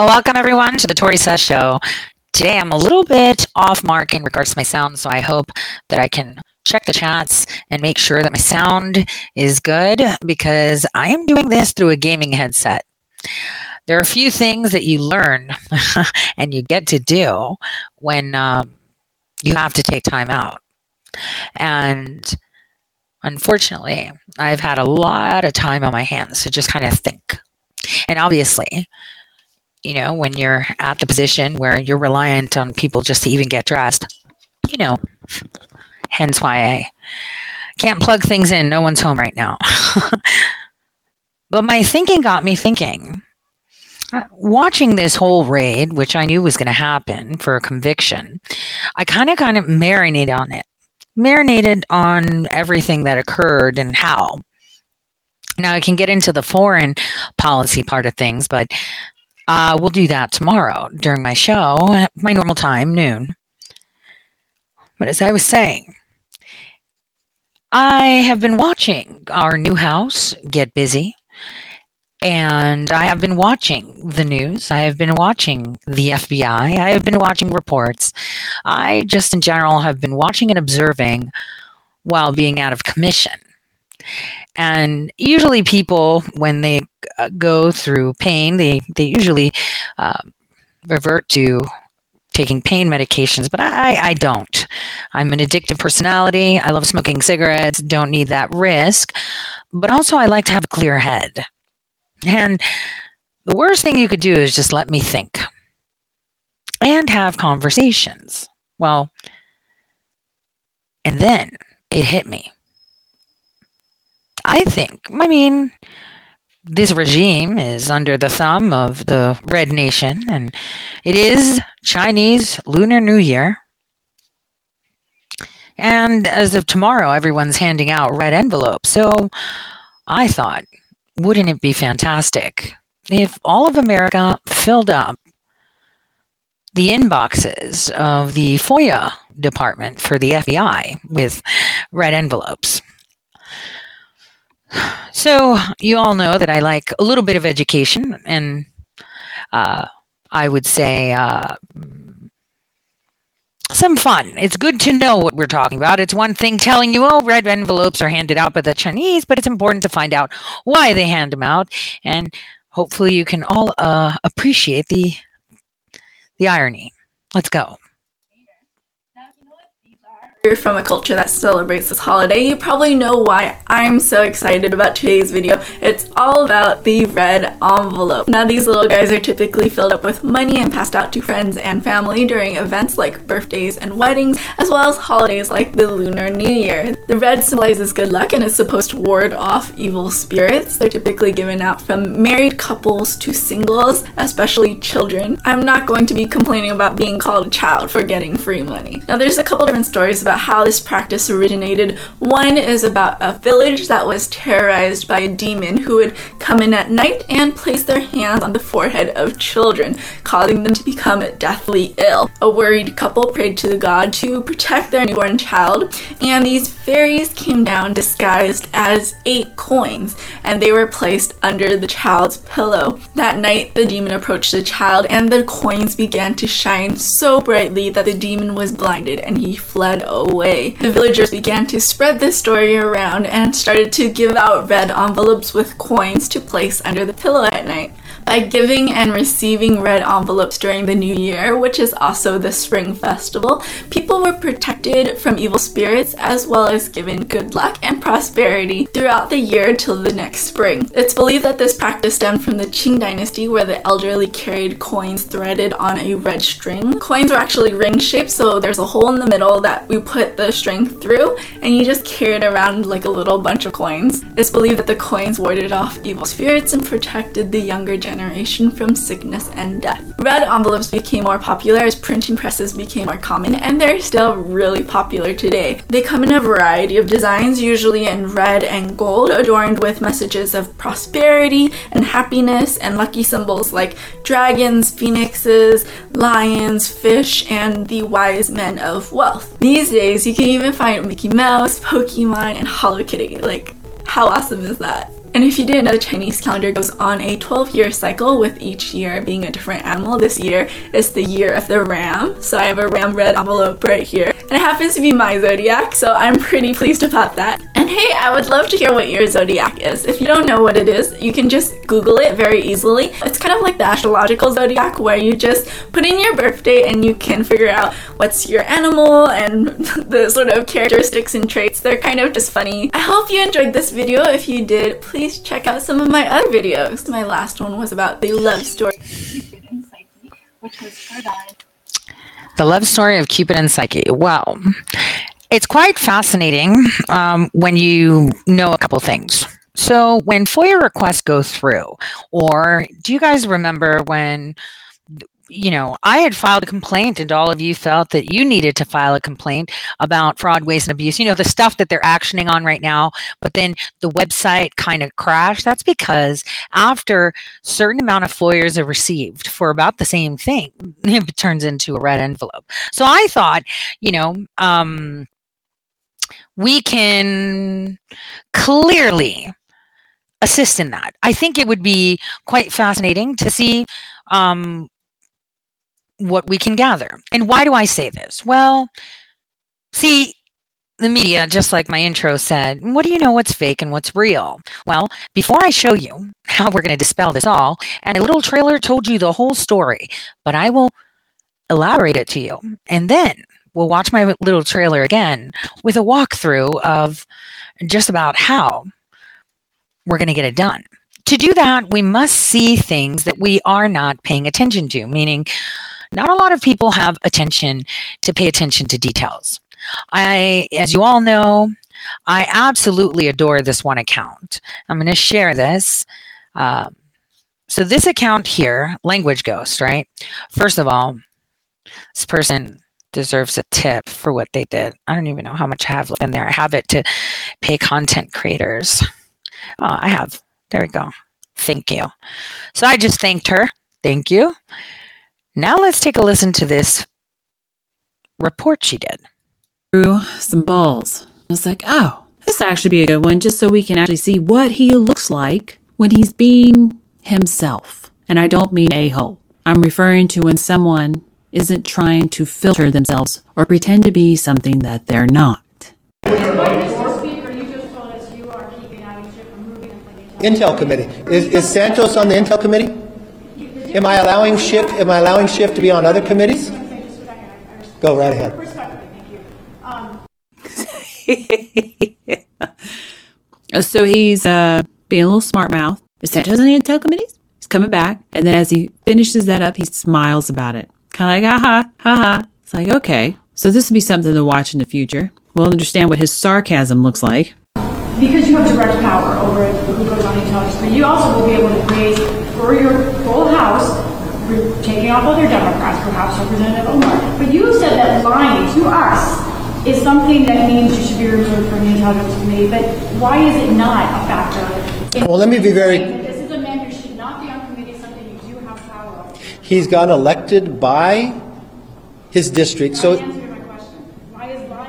Well, welcome everyone to the Tori Sess Show. Today I'm a little bit off mark in regards to my sound, so I hope that I can check the chats and make sure that my sound is good because I am doing this through a gaming headset. There are a few things that you learn and you get to do when um, you have to take time out. And unfortunately, I've had a lot of time on my hands to just kind of think. And obviously, you know, when you're at the position where you're reliant on people just to even get dressed, you know, hence why I can't plug things in. No one's home right now. but my thinking got me thinking. Uh, watching this whole raid, which I knew was going to happen for a conviction, I kind of kind of marinated on it, marinated on everything that occurred and how. Now I can get into the foreign policy part of things, but uh, we'll do that tomorrow during my show at my normal time, noon. But as I was saying, I have been watching our new house get busy. And I have been watching the news. I have been watching the FBI. I have been watching reports. I just, in general, have been watching and observing while being out of commission. And usually, people, when they uh, go through pain, they, they usually uh, revert to taking pain medications, but I, I don't. I'm an addictive personality. I love smoking cigarettes, don't need that risk. But also, I like to have a clear head. And the worst thing you could do is just let me think and have conversations. Well, and then it hit me. I think, I mean, this regime is under the thumb of the Red Nation, and it is Chinese Lunar New Year. And as of tomorrow, everyone's handing out red envelopes. So I thought, wouldn't it be fantastic if all of America filled up the inboxes of the FOIA department for the FBI with red envelopes? So, you all know that I like a little bit of education, and uh, I would say uh, some fun. It's good to know what we're talking about. It's one thing telling you, oh, red envelopes are handed out by the Chinese, but it's important to find out why they hand them out, and hopefully, you can all uh, appreciate the the irony. Let's go you're from a culture that celebrates this holiday, you probably know why I'm so excited about today's video. It's all about the red envelope. Now these little guys are typically filled up with money and passed out to friends and family during events like birthdays and weddings, as well as holidays like the Lunar New Year. The red symbolizes good luck and is supposed to ward off evil spirits. They're typically given out from married couples to singles, especially children. I'm not going to be complaining about being called a child for getting free money. Now there's a couple different stories about about how this practice originated. One is about a village that was terrorized by a demon who would come in at night and place their hands on the forehead of children, causing them to become deathly ill. A worried couple prayed to the god to protect their newborn child, and these fairies came down disguised as eight coins, and they were placed under the child's pillow. That night, the demon approached the child, and the coins began to shine so brightly that the demon was blinded and he fled away. The villagers began to spread this story around and started to give out red envelopes with coins to place under the pillow at night by giving and receiving red envelopes during the new year, which is also the spring festival, people were protected from evil spirits as well as given good luck and prosperity throughout the year till the next spring. It's believed that this practice stemmed from the Qing dynasty where the elderly carried coins threaded on a red string. Coins were actually ring shaped, so there's a hole in the middle that we put the string through and you just carry it around like a little bunch of coins. It's believed that the coins warded off evil spirits and protected the younger generation generation from sickness and death. Red envelopes became more popular as printing presses became more common, and they're still really popular today. They come in a variety of designs, usually in red and gold, adorned with messages of prosperity and happiness and lucky symbols like dragons, phoenixes, lions, fish, and the wise men of wealth. These days, you can even find Mickey Mouse, Pokemon, and Hello Kitty. Like, how awesome is that? And if you didn't know, the Chinese calendar goes on a 12 year cycle with each year being a different animal. This year is the year of the ram. So I have a ram red envelope right here. And it happens to be my zodiac, so I'm pretty pleased about that. And hey, I would love to hear what your zodiac is. If you don't know what it is, you can just Google it very easily. It's kind of like the astrological zodiac where you just put in your birthday and you can figure out what's your animal and the sort of characteristics and traits. They're kind of just funny. I hope you enjoyed this video. If you did, please please check out some of my other videos. My last one was about the love story. Which was The love story of Cupid and Psyche. Well, it's quite fascinating um, when you know a couple things. So, when FOIA requests go through, or do you guys remember when you know, I had filed a complaint and all of you felt that you needed to file a complaint about fraud, waste, and abuse. You know, the stuff that they're actioning on right now, but then the website kind of crashed. That's because after certain amount of FOIAs are received for about the same thing, it turns into a red envelope. So I thought, you know, um, we can clearly assist in that. I think it would be quite fascinating to see um, what we can gather. And why do I say this? Well, see, the media, just like my intro said, what do you know what's fake and what's real? Well, before I show you how we're going to dispel this all, and a little trailer told you the whole story, but I will elaborate it to you. And then we'll watch my little trailer again with a walkthrough of just about how we're going to get it done. To do that, we must see things that we are not paying attention to, meaning not a lot of people have attention to pay attention to details. I, as you all know, I absolutely adore this one account. I'm going to share this. Uh, so this account here, Language Ghost, right? First of all, this person deserves a tip for what they did. I don't even know how much I have in there. I have it to pay content creators. Oh, I have. There we go. Thank you. So I just thanked her. Thank you. Now let's take a listen to this report she did. Through some balls. I was like, oh, this actually be a good one just so we can actually see what he looks like when he's being himself. And I don't mean a hole. I'm referring to when someone isn't trying to filter themselves or pretend to be something that they're not. Intel committee. Is, is Santos on the Intel committee? Am I allowing Schiff, am I allowing Schiff to be on other committees? Go right ahead. so he's uh, being a little smart mouth. Is Santos on the intel committees. He's coming back, and then as he finishes that up, he smiles about it, kind of like, aha, ha ha. It's like, okay, so this will be something to watch in the future. We'll understand what his sarcasm looks like. Because you have direct power over who goes on the intelligence, but you also will be able to raise for your full House, taking off other Democrats, perhaps Representative Omar. But you said that lying to us is something that means you should be removed from the intelligence committee. But why is it not a factor? well, let me be very. This is a man who should not be on committee. Something you do have power over. He's gotten elected by his district. So.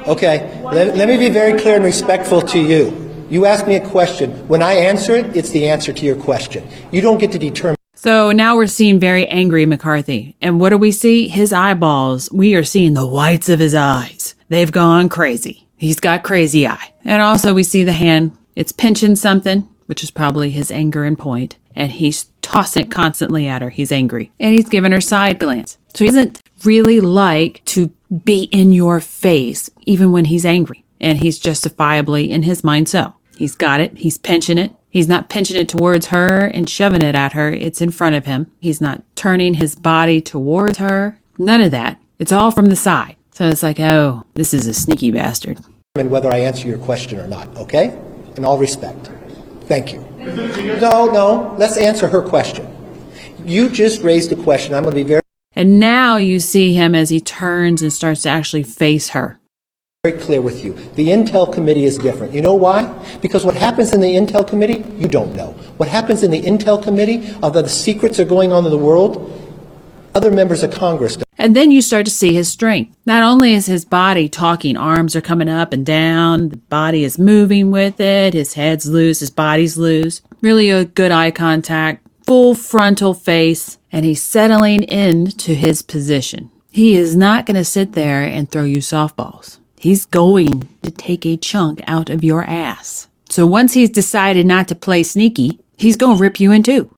Okay, let, let me be very clear and respectful to you. You ask me a question. When I answer it, it's the answer to your question. You don't get to determine. So now we're seeing very angry McCarthy. And what do we see? His eyeballs. We are seeing the whites of his eyes. They've gone crazy. He's got crazy eye. And also we see the hand. It's pinching something, which is probably his anger and point. And he's tossing it constantly at her. He's angry. And he's giving her side glance. So he doesn't really like to be in your face, even when he's angry. And he's justifiably, in his mind, so. He's got it. He's pinching it. He's not pinching it towards her and shoving it at her. It's in front of him. He's not turning his body towards her. None of that. It's all from the side. So it's like, oh, this is a sneaky bastard. And whether I answer your question or not, okay? In all respect. Thank you. No, no. Let's answer her question. You just raised a question. I'm going to be very. And now you see him as he turns and starts to actually face her very clear with you. The Intel Committee is different. You know why? Because what happens in the Intel Committee, you don't know. What happens in the Intel Committee, although the secrets are going on in the world, other members of Congress don't. And then you start to see his strength. Not only is his body talking, arms are coming up and down, the body is moving with it, his head's loose, his body's loose. really a good eye contact, full frontal face, and he's settling into his position. He is not going to sit there and throw you softballs. He's going to take a chunk out of your ass. So once he's decided not to play sneaky, he's going to rip you in two.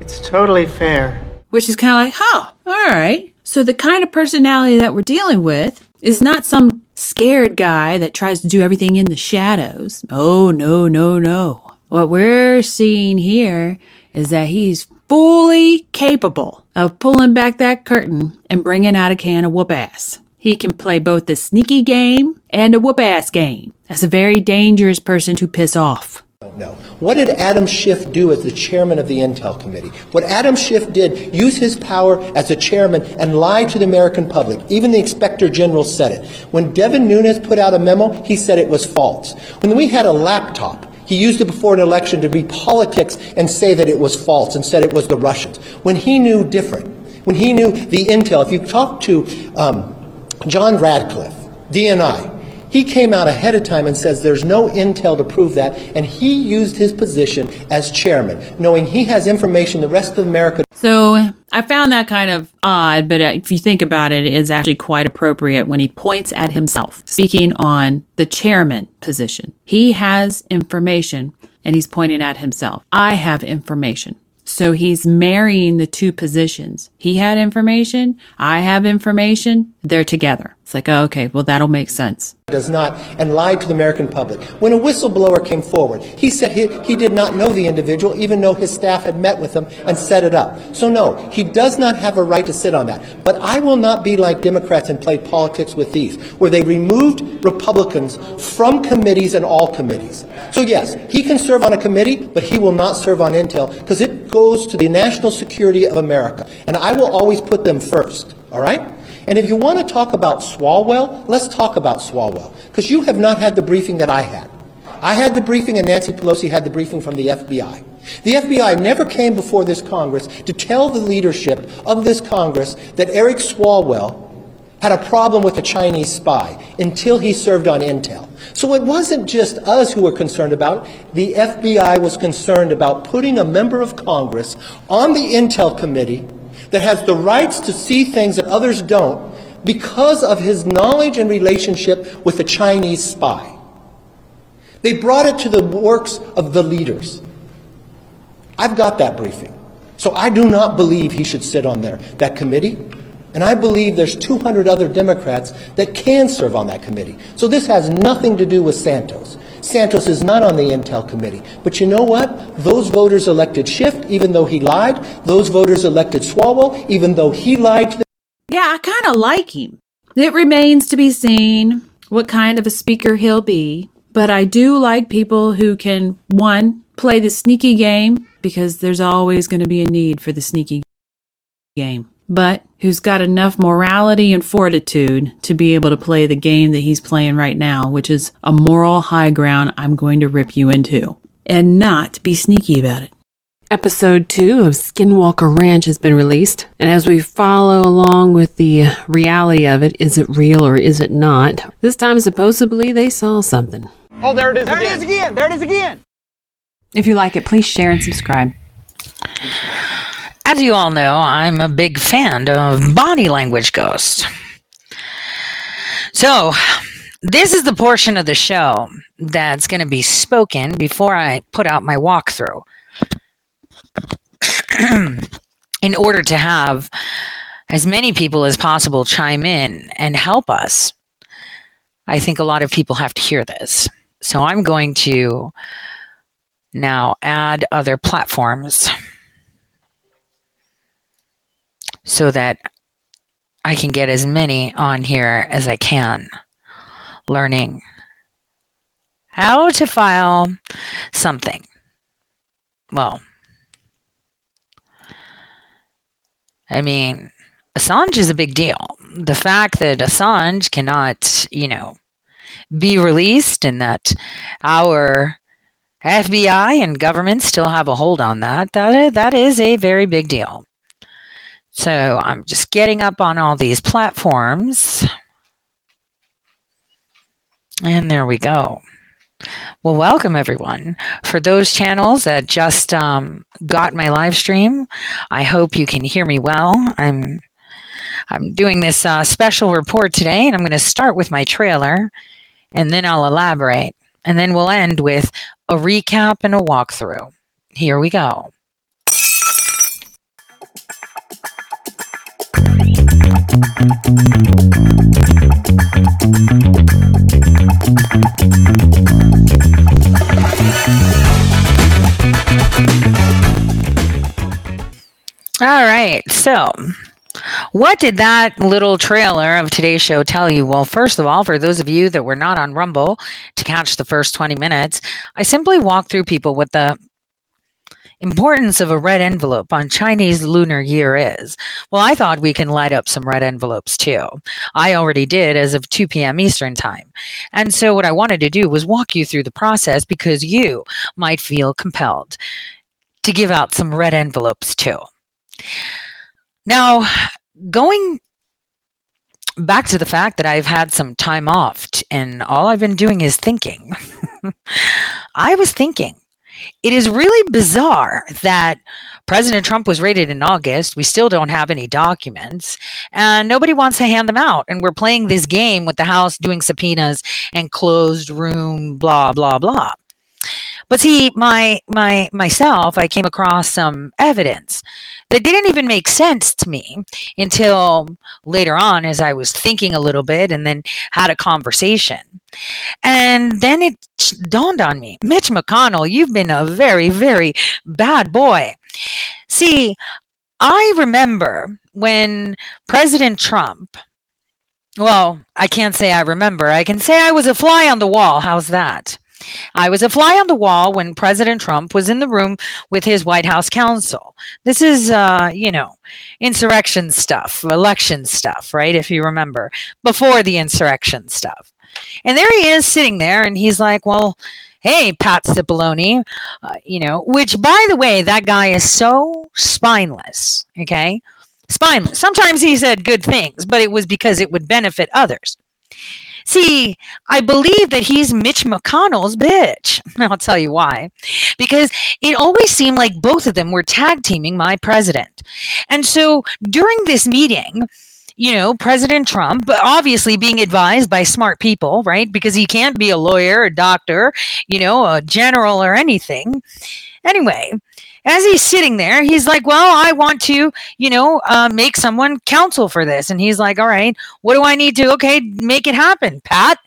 It's totally fair. Which is kind of like, huh, all right. So the kind of personality that we're dealing with is not some scared guy that tries to do everything in the shadows. Oh, no, no, no. What we're seeing here is that he's fully capable of pulling back that curtain and bringing out a can of whoop ass. He can play both the sneaky game and a whoop ass game. That's a very dangerous person to piss off. No. What did Adam Schiff do as the chairman of the Intel Committee? What Adam Schiff did, use his power as a chairman and lie to the American public. Even the Inspector General said it. When Devin Nunes put out a memo, he said it was false. When we had a laptop, he used it before an election to be politics and say that it was false and said it was the Russians. When he knew different, when he knew the intel, if you talk to um, John Ratcliffe, DNI, he came out ahead of time and says there's no intel to prove that, and he used his position as chairman, knowing he has information the rest of America. So I found that kind of odd, but uh, if you think about it, it is actually quite appropriate when he points at himself, speaking on the chairman position. He has information and he's pointing at himself. I have information. So he's marrying the two positions. He had information. I have information. They're together. It's like, oh, okay, well, that'll make sense. Does not and lied to the American public. When a whistleblower came forward, he said he, he did not know the individual, even though his staff had met with him and set it up. So, no, he does not have a right to sit on that. But I will not be like Democrats and play politics with these, where they removed Republicans from committees and all committees. So, yes, he can serve on a committee, but he will not serve on Intel because it goes to the national security of America. And I will always put them first, all right? And if you want to talk about Swalwell, let's talk about Swalwell, because you have not had the briefing that I had. I had the briefing, and Nancy Pelosi had the briefing from the FBI. The FBI never came before this Congress to tell the leadership of this Congress that Eric Swalwell had a problem with a Chinese spy until he served on Intel. So it wasn't just us who were concerned about it. The FBI was concerned about putting a member of Congress on the Intel committee that has the rights to see things that others don't because of his knowledge and relationship with a Chinese spy. They brought it to the works of the leaders. I've got that briefing. So I do not believe he should sit on there, that committee. And I believe there's 200 other Democrats that can serve on that committee. So this has nothing to do with Santos. Santos is not on the Intel committee. But you know what? Those voters elected Schiff, even though he lied. Those voters elected Swalwell, even though he lied to. Yeah, I kind of like him. It remains to be seen what kind of a speaker he'll be. But I do like people who can, one, play the sneaky game because there's always going to be a need for the sneaky game but who's got enough morality and fortitude to be able to play the game that he's playing right now, which is a moral high ground I'm going to rip you into, and not be sneaky about it. Episode 2 of Skinwalker Ranch has been released, and as we follow along with the reality of it, is it real or is it not? This time, supposedly, they saw something. Oh, there it is there again. There it is again. There it is again. If you like it, please share and subscribe. As you all know, I'm a big fan of body language ghosts. So, this is the portion of the show that's going to be spoken before I put out my walkthrough. in order to have as many people as possible chime in and help us, I think a lot of people have to hear this. So I'm going to now add other platforms so that I can get as many on here as I can, learning how to file something. Well, I mean, Assange is a big deal. The fact that Assange cannot, you know, be released and that our FBI and government still have a hold on that, that, that is a very big deal. So I'm just getting up on all these platforms. And there we go. Well, welcome everyone. For those channels that just um, got my live stream, I hope you can hear me well. I'm I'm doing this uh, special report today, and I'm going to start with my trailer, and then I'll elaborate, and then we'll end with a recap and a walkthrough. Here we go. All right. So, what did that little trailer of today's show tell you? Well, first of all, for those of you that were not on Rumble to catch the first 20 minutes, I simply walked through people with the importance of a red envelope on Chinese Lunar Year is. Well, I thought we can light up some red envelopes too. I already did as of 2 p.m. Eastern Time. And so, what I wanted to do was walk you through the process because you might feel compelled to give out some red envelopes too. Now, going back to the fact that I've had some time off and all I've been doing is thinking, I was thinking it is really bizarre that President Trump was raided in August. We still don't have any documents, and nobody wants to hand them out. And we're playing this game with the House doing subpoenas and closed room, blah, blah, blah. But see, my my myself, I came across some evidence that didn't even make sense to me until later on as I was thinking a little bit and then had a conversation. And then it dawned on me, Mitch McConnell, you've been a very, very bad boy. See, I remember when President Trump well, I can't say I remember. I can say I was a fly on the wall. How's that? I was a fly on the wall when President Trump was in the room with his White House counsel. This is, uh, you know, insurrection stuff, election stuff, right? If you remember, before the insurrection stuff. And there he is sitting there, and he's like, well, hey, Pat Cipollone, uh, you know, which, by the way, that guy is so spineless, okay? Spineless. Sometimes he said good things, but it was because it would benefit others. See, I believe that he's Mitch McConnell's bitch. I'll tell you why. Because it always seemed like both of them were tag teaming my president. And so during this meeting, you know, President Trump, obviously being advised by smart people, right? Because he can't be a lawyer, a doctor, you know, a general or anything. Anyway, as he's sitting there, he's like, Well, I want to, you know, uh, make someone counsel for this. And he's like, All right, what do I need to? Okay, make it happen, Pat.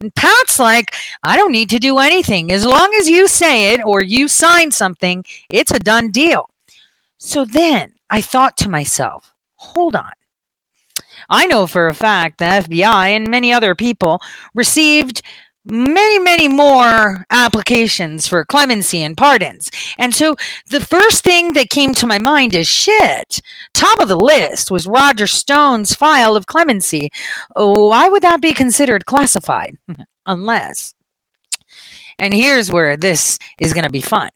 And Pat's like, I don't need to do anything. As long as you say it or you sign something, it's a done deal. So then I thought to myself, Hold on. I know for a fact the FBI and many other people received many, many more applications for clemency and pardons. And so the first thing that came to my mind is shit. Top of the list was Roger Stone's file of clemency. Why would that be considered classified? Unless. And here's where this is going to be fun.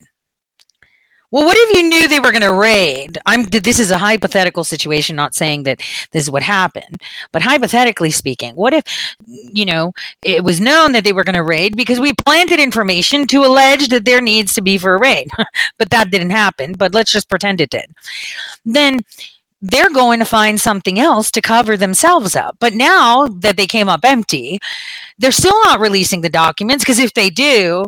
Well, what if you knew they were going to raid? I'm this is a hypothetical situation, not saying that this is what happened, but hypothetically speaking, what if you know it was known that they were going to raid because we planted information to allege that there needs to be for a raid, but that didn't happen. But let's just pretend it did. Then they're going to find something else to cover themselves up. But now that they came up empty, they're still not releasing the documents because if they do,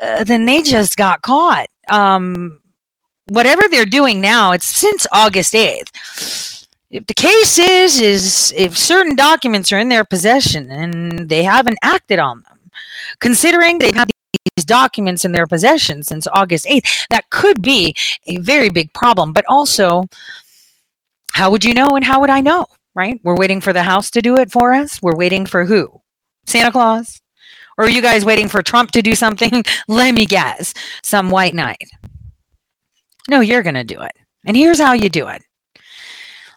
uh, then they just got caught. Um, whatever they're doing now, it's since August 8th. If the case is is if certain documents are in their possession and they haven't acted on them, considering they've these documents in their possession since August 8th, that could be a very big problem. But also, how would you know and how would I know? Right? We're waiting for the House to do it for us. We're waiting for who? Santa Claus? Or are you guys waiting for Trump to do something? Let me guess. Some white knight. No, you're going to do it. And here's how you do it.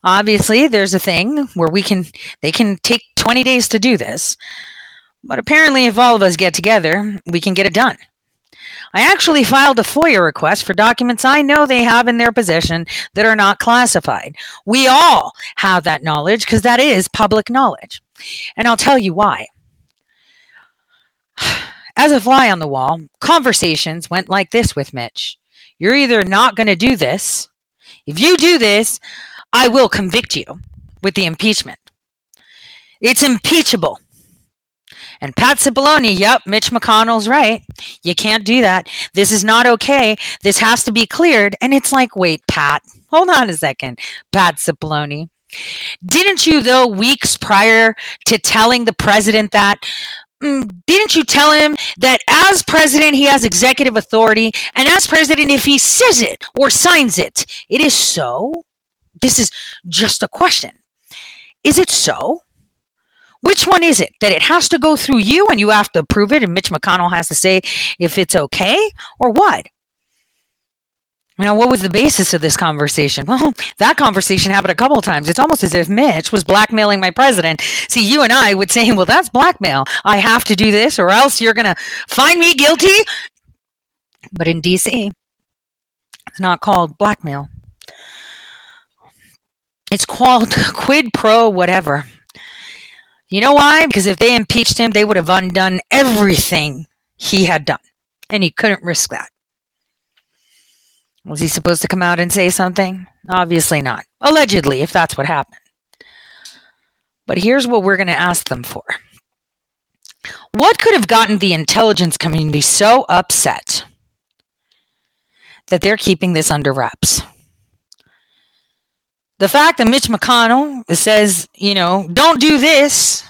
Obviously, there's a thing where we can, they can take 20 days to do this. But apparently, if all of us get together, we can get it done. I actually filed a FOIA request for documents I know they have in their possession that are not classified. We all have that knowledge because that is public knowledge. And I'll tell you why. as a fly on the wall, conversations went like this with Mitch. You're either not going to do this. If you do this, I will convict you with the impeachment. It's impeachable. And Pat Cipollone, yep, Mitch McConnell's right. You can't do that. This is not okay. This has to be cleared. And it's like, wait, Pat, hold on a second, Pat Cipollone. Didn't you, though, weeks prior to telling the president that, Mm, didn't you tell him that as president, he has executive authority? And as president, if he says it or signs it, it is so? This is just a question. Is it so? Which one is it? That it has to go through you and you have to approve it, and Mitch McConnell has to say if it's okay or what? Know, what was the basis of this conversation? Well, that conversation happened a couple of times. It's almost as if Mitch was blackmailing my president. See, you and I would say, well, that's blackmail. I have to do this or else you're going to find me guilty. But in DC, it's not called blackmail. It's called quid pro whatever. You know why? Because if they impeached him, they would have undone everything he had done. And he couldn't risk that. Was he supposed to come out and say something? Obviously not. Allegedly, if that's what happened. But here's what we're going to ask them for. What could have gotten the intelligence community so upset that they're keeping this under wraps? The fact that Mitch McConnell says, you know, don't do this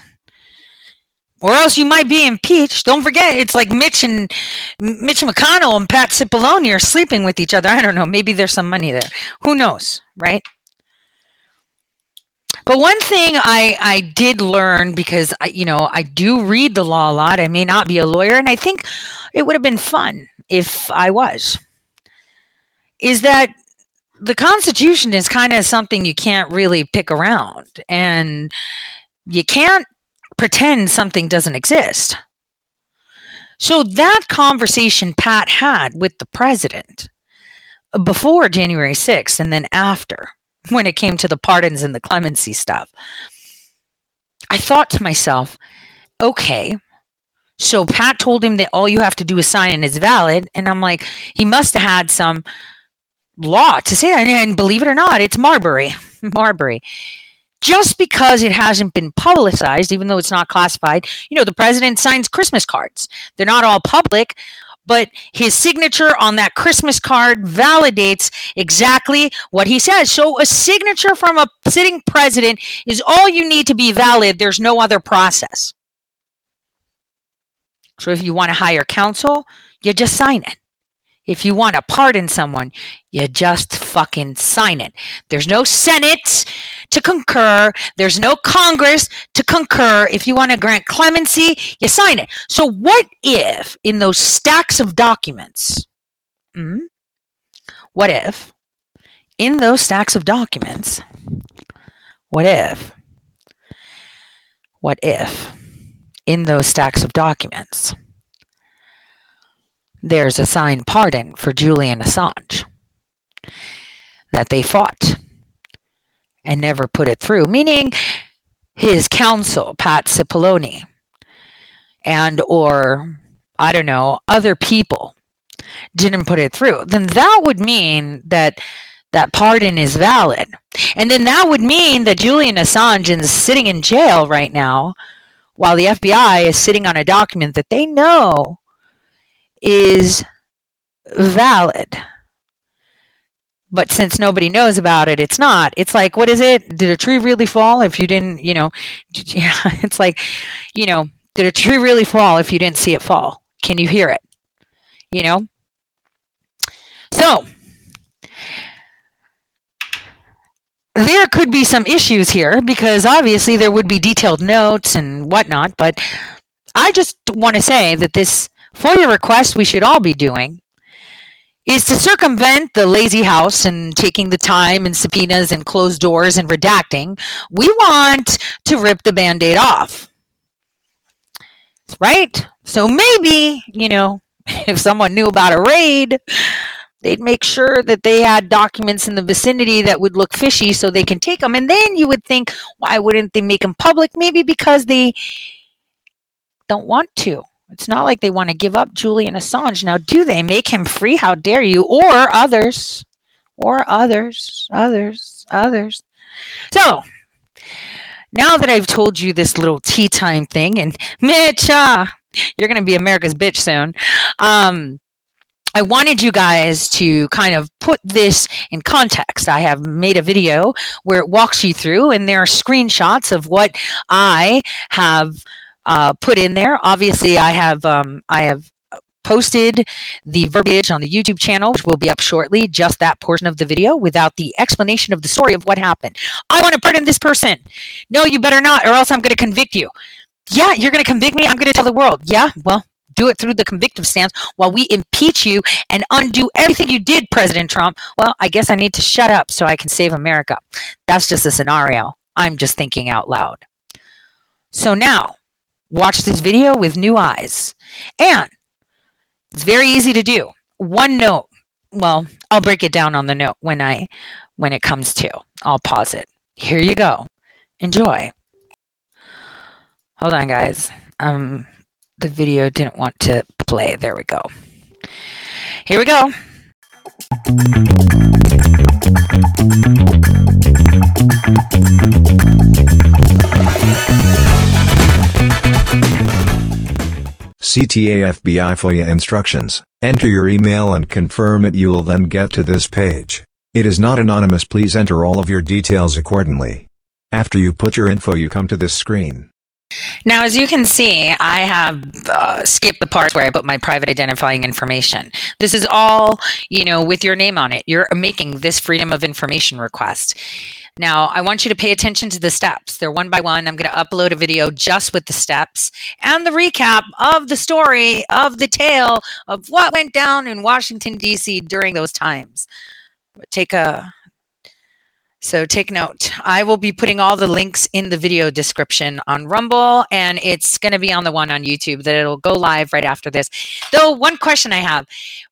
or else you might be impeached. Don't forget, it's like Mitch and Mitch McConnell and Pat Cipollone are sleeping with each other. I don't know. Maybe there's some money there. Who knows, right? But one thing I, I did learn because I, you know, I do read the law a lot. I may not be a lawyer, and I think it would have been fun if I was. Is that the Constitution is kind of something you can't really pick around, and you can't pretend something doesn't exist. So that conversation Pat had with the president before January 6th and then after, when it came to the pardons and the clemency stuff, I thought to myself, okay, so Pat told him that all you have to do is sign and it's valid. And I'm like, he must have had some law to say that. And believe it or not, it's Marbury. Marbury. Just because it hasn't been publicized, even though it's not classified, you know, the president signs Christmas cards. They're not all public, but his signature on that Christmas card validates exactly what he says. So a signature from a sitting president is all you need to be valid. There's no other process. So if you want to hire counsel, you just sign it. If you want to pardon someone, you just fucking sign it. There's no Senate to concur. There's no Congress to concur. If you want to grant clemency, you sign it. So, what if in those stacks of documents, hmm, what if in those stacks of documents, what if, what if in those stacks of documents, there's a signed pardon for Julian Assange that they fought and never put it through, meaning his counsel, Pat Cipollone, and or I don't know, other people didn't put it through, then that would mean that that pardon is valid. And then that would mean that Julian Assange is sitting in jail right now while the FBI is sitting on a document that they know is valid. But since nobody knows about it, it's not. It's like, what is it? Did a tree really fall if you didn't, you know? Yeah, it's like, you know, did a tree really fall if you didn't see it fall? Can you hear it? You know? So, there could be some issues here because obviously there would be detailed notes and whatnot, but I just want to say that this FOIA request we should all be doing is to circumvent the lazy house and taking the time and subpoenas and closed doors and redacting. We want to rip the band aid off. Right? So maybe, you know, if someone knew about a raid, they'd make sure that they had documents in the vicinity that would look fishy so they can take them. And then you would think, why wouldn't they make them public? Maybe because they don't want to It's not like they want to give up Julian Assange. Now, do they make him free? How dare you? Or others, or others, others, others. So, now that I've told you this little tea time thing, and Mitch, uh, you're going to be America's bitch soon. Um, I wanted you guys to kind of put this in context. I have made a video where it walks you through, and there are screenshots of what I have uh, put in there. Obviously, I have um, I have posted the verbiage on the YouTube channel, which will be up shortly. Just that portion of the video without the explanation of the story of what happened. I want to pardon this person. No, you better not, or else I'm going to convict you. Yeah, you're going to convict me. I'm going to tell the world. Yeah, well, do it through the convictive stance while we impeach you and undo everything you did, President Trump. Well, I guess I need to shut up so I can save America. That's just a scenario. I'm just thinking out loud. So now, watch this video with new eyes. And it's very easy to do. One note. Well, I'll break it down on the note when I when it comes to. I'll pause it. Here you go. Enjoy. Hold on, guys. Um the video didn't want to play. There we go. Here we go. CTA FBI FOIA instructions. Enter your email and confirm it you will then get to this page. It is not anonymous please enter all of your details accordingly. After you put your info you come to this screen. Now, as you can see, I have uh, skipped the parts where I put my private identifying information. This is all, you know, with your name on it. You're making this freedom of information request. Now, I want you to pay attention to the steps. They're one by one. I'm going to upload a video just with the steps and the recap of the story, of the tale of what went down in Washington, D.C. during those times. Take a so take note. I will be putting all the links in the video description on Rumble, and it's going to be on the one on YouTube that it'll go live right after this. Though, one question I have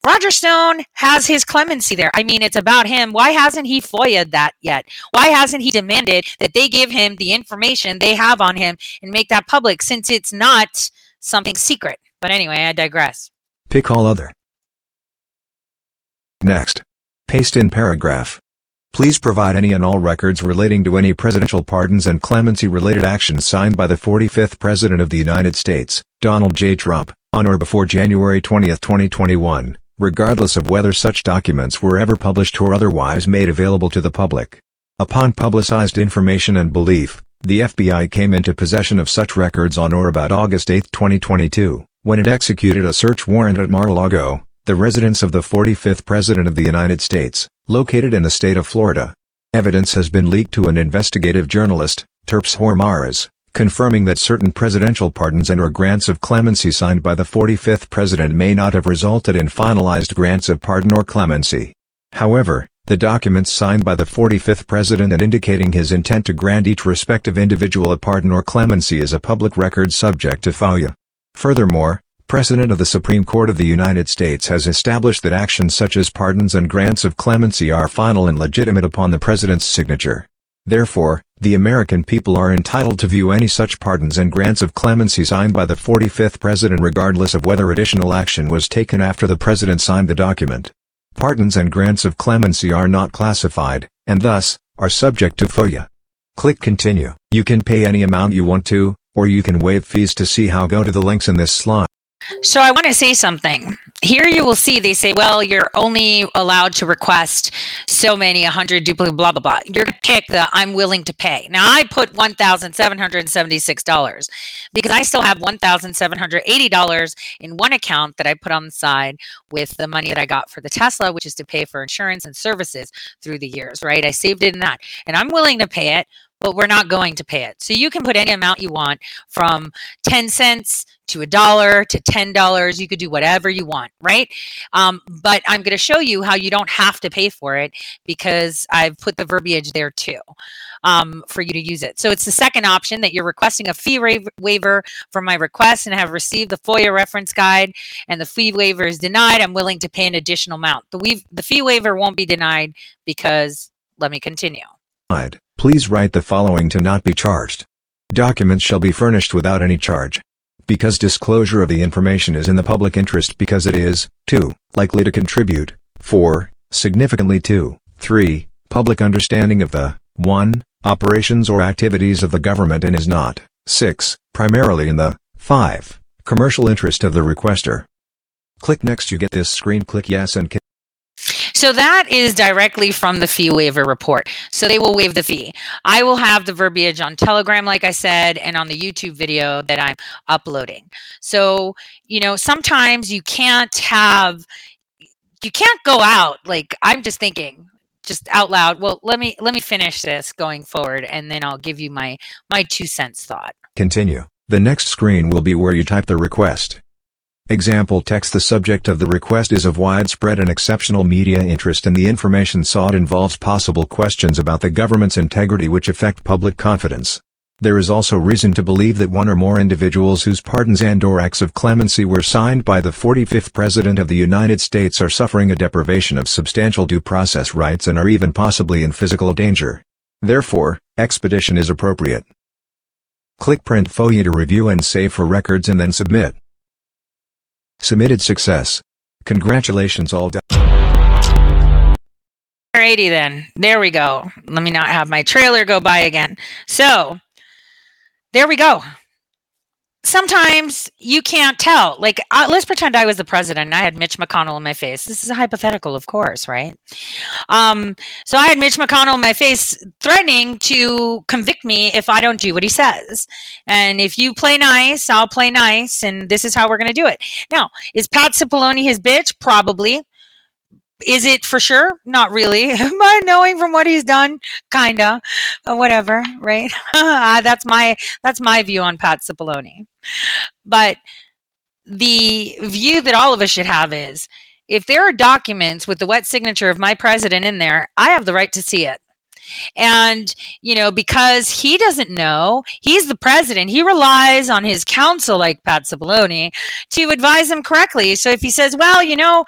Roger Stone has his clemency there. I mean, it's about him. Why hasn't he FOIA'd that yet? Why hasn't he demanded that they give him the information they have on him and make that public since it's not something secret? But anyway, I digress. Pick all other. Next. Paste in paragraph. Please provide any and all records relating to any presidential pardons and clemency-related actions signed by the 45th President of the United States, Donald J. Trump, on or before January 20, 2021, regardless of whether such documents were ever published or otherwise made available to the public. Upon publicized information and belief, the FBI came into possession of such records on or about August 8, 2022, when it executed a search warrant at Mar-a-Lago, the residence of the 45th President of the United States, located in the state of Florida. Evidence has been leaked to an investigative journalist, Terps Hormaras, confirming that certain presidential pardons and or grants of clemency signed by the 45th president may not have resulted in finalized grants of pardon or clemency. However, the documents signed by the 45th president and indicating his intent to grant each respective individual a pardon or clemency is a public record subject to FOIA. Furthermore, Precedent of the Supreme Court of the United States has established that actions such as pardons and grants of clemency are final and legitimate upon the President's signature. Therefore, the American people are entitled to view any such pardons and grants of clemency signed by the 45th President regardless of whether additional action was taken after the President signed the document. Pardons and grants of clemency are not classified, and thus, are subject to FOIA. Click Continue. You can pay any amount you want to, or you can waive fees to see how go to the links in this slide. So I want to say something. Here you will see they say, well, you're only allowed to request so many, 100 duplicate, blah, blah, blah. You're pick the I'm willing to pay. Now I put $1,776 because I still have $1,780 in one account that I put on the side with the money that I got for the Tesla, which is to pay for insurance and services through the years, right? I saved it in that and I'm willing to pay it but we're not going to pay it. So you can put any amount you want from 10 cents to a dollar to ten dollars. You could do whatever you want right? Um, but i'm going to show you how you don't have to pay for it because i've put the verbiage there too um, for you to use it. So it's the second option that you're requesting a fee ra- waiver for my request and have received the foia reference guide and the fee waiver is denied i'm willing to pay an additional amount. The, we- the fee waiver won't be denied because let me continue Please write the following to not be charged. Documents shall be furnished without any charge. because disclosure of the information is in the public interest because it is, 2. likely to contribute, 4. significantly to, 3. public understanding of the 1. operations or activities of the government and is not, 6. primarily in the 5. commercial interest of the requester. Click next you get this screen click yes and So that is directly from the fee waiver report. So they will waive the fee. I will have the verbiage on Telegram, like I said, and on the YouTube video that I'm uploading. So, you know, sometimes you can't have, you can't go out. Like, I'm just thinking, just out loud well let me let me finish this going forward and then i'll give you my my two cents thought Continue. The next screen will be where you type the request. Example text The subject of the request is of widespread and exceptional media interest and the information sought involves possible questions about the government's integrity which affect public confidence. There is also reason to believe that one or more individuals whose pardons and or acts of clemency were signed by the 45th President of the United States are suffering a deprivation of substantial due process rights and are even possibly in physical danger. Therefore, expedition is appropriate. Click Print FOIA to review and save for records and then submit. Submitted success. Congratulations all done. Alrighty then. There we go. Let me not have my trailer go by again. So there we go. Sometimes you can't tell. Like, uh, let's pretend I was the president and I had Mitch McConnell in my face. This is a hypothetical, of course, right? Um, so I had Mitch McConnell in my face threatening to convict me if I don't do what he says. And if you play nice, I'll play nice. And this is how we're going to do it. Now, is Pat Cipollone his bitch? Probably. Is it for sure? Not really. But knowing from what he's done, kinda, whatever, right? that's my that's my view on Pat Cipollone. But the view that all of us should have is, if there are documents with the wet signature of my president in there, I have the right to see it. And, you know, because he doesn't know, he's the president. He relies on his counsel, like Pat Cipollone, to advise him correctly. So if he says, well, you know,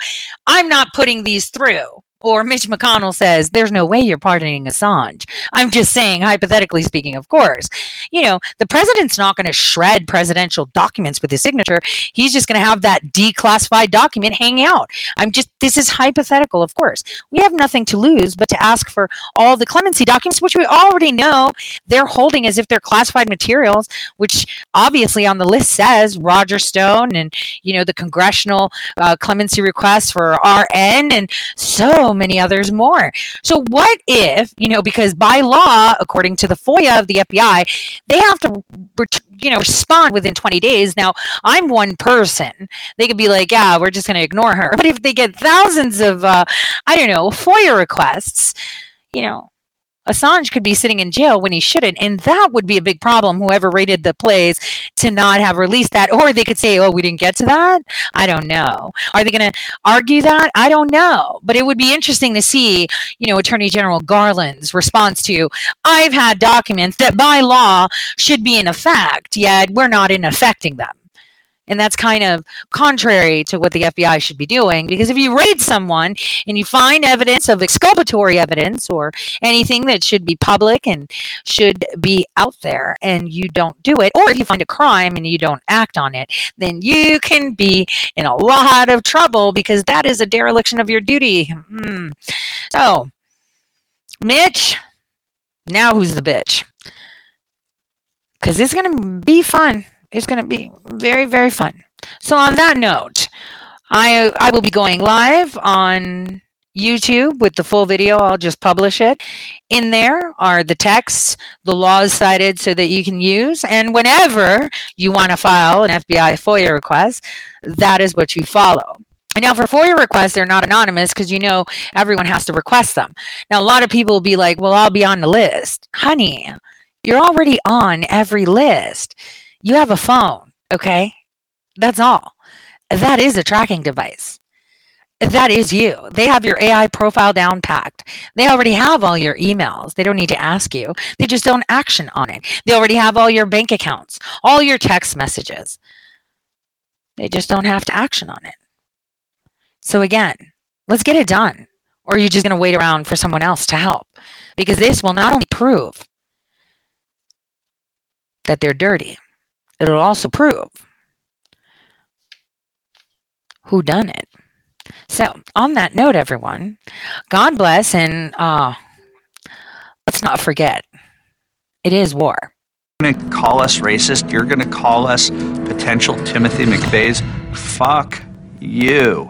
I'm not putting these through, or Mitch McConnell says, there's no way you're pardoning Assange. I'm just saying, hypothetically speaking, of course. You know, the president's not going to shred presidential documents with his signature. He's just going to have that declassified document hang out. I'm just, this is hypothetical, of course. We have nothing to lose but to ask for all the clemency documents, which we already know they're holding as if they're classified materials, which obviously on the list says Roger Stone and, you know, the congressional uh, clemency request for RN and so many others more. So, what if, you know, because by law, according to the FOIA of the FBI, they have to, you know, respond within 20 days. Now, I'm one person. They could be like, yeah, we're just going to ignore her. But if they get thousands of, uh, I don't know, FOIA requests, you know, Assange could be sitting in jail when he shouldn't, and that would be a big problem. Whoever rated the plays to not have released that, or they could say, "Oh, we didn't get to that." I don't know. Are they going to argue that? I don't know. But it would be interesting to see, you know, Attorney General Garland's response to, "I've had documents that by law should be in effect, yet we're not in effecting them." And that's kind of contrary to what the FBI should be doing. Because if you raid someone and you find evidence of exculpatory evidence or anything that should be public and should be out there and you don't do it, or if you find a crime and you don't act on it, then you can be in a lot of trouble because that is a dereliction of your duty. Hmm. So, Mitch, now who's the bitch? Because it's going to be fun it's going to be very, very fun. So, on that note, I I will be going live on YouTube with the full video. I'll just publish it. In there are the texts, the laws cited so that you can use. And whenever you want to file an FBI FOIA request, that is what you follow. And now for FOIA requests, they're not anonymous because you know everyone has to request them. Now, a lot of people will be like, well, I'll be on the list. Honey, you're already on every list. You have a phone, okay? That's all. That is a tracking device. That is you. They have your AI profile down packed. They already have all your emails. They don't need to ask you. They just don't action on it. They already have all your bank accounts, all your text messages. They just don't have to action on it. So again, let's get it done. Or are you just going to wait around for someone else to help? Because this will not only prove that they're dirty, it will also prove who done it. So, on that note, everyone, God bless, and uh, let's not forget, it is war. You're going to call us racist. You're going to call us potential Timothy McVeighs. Fuck you.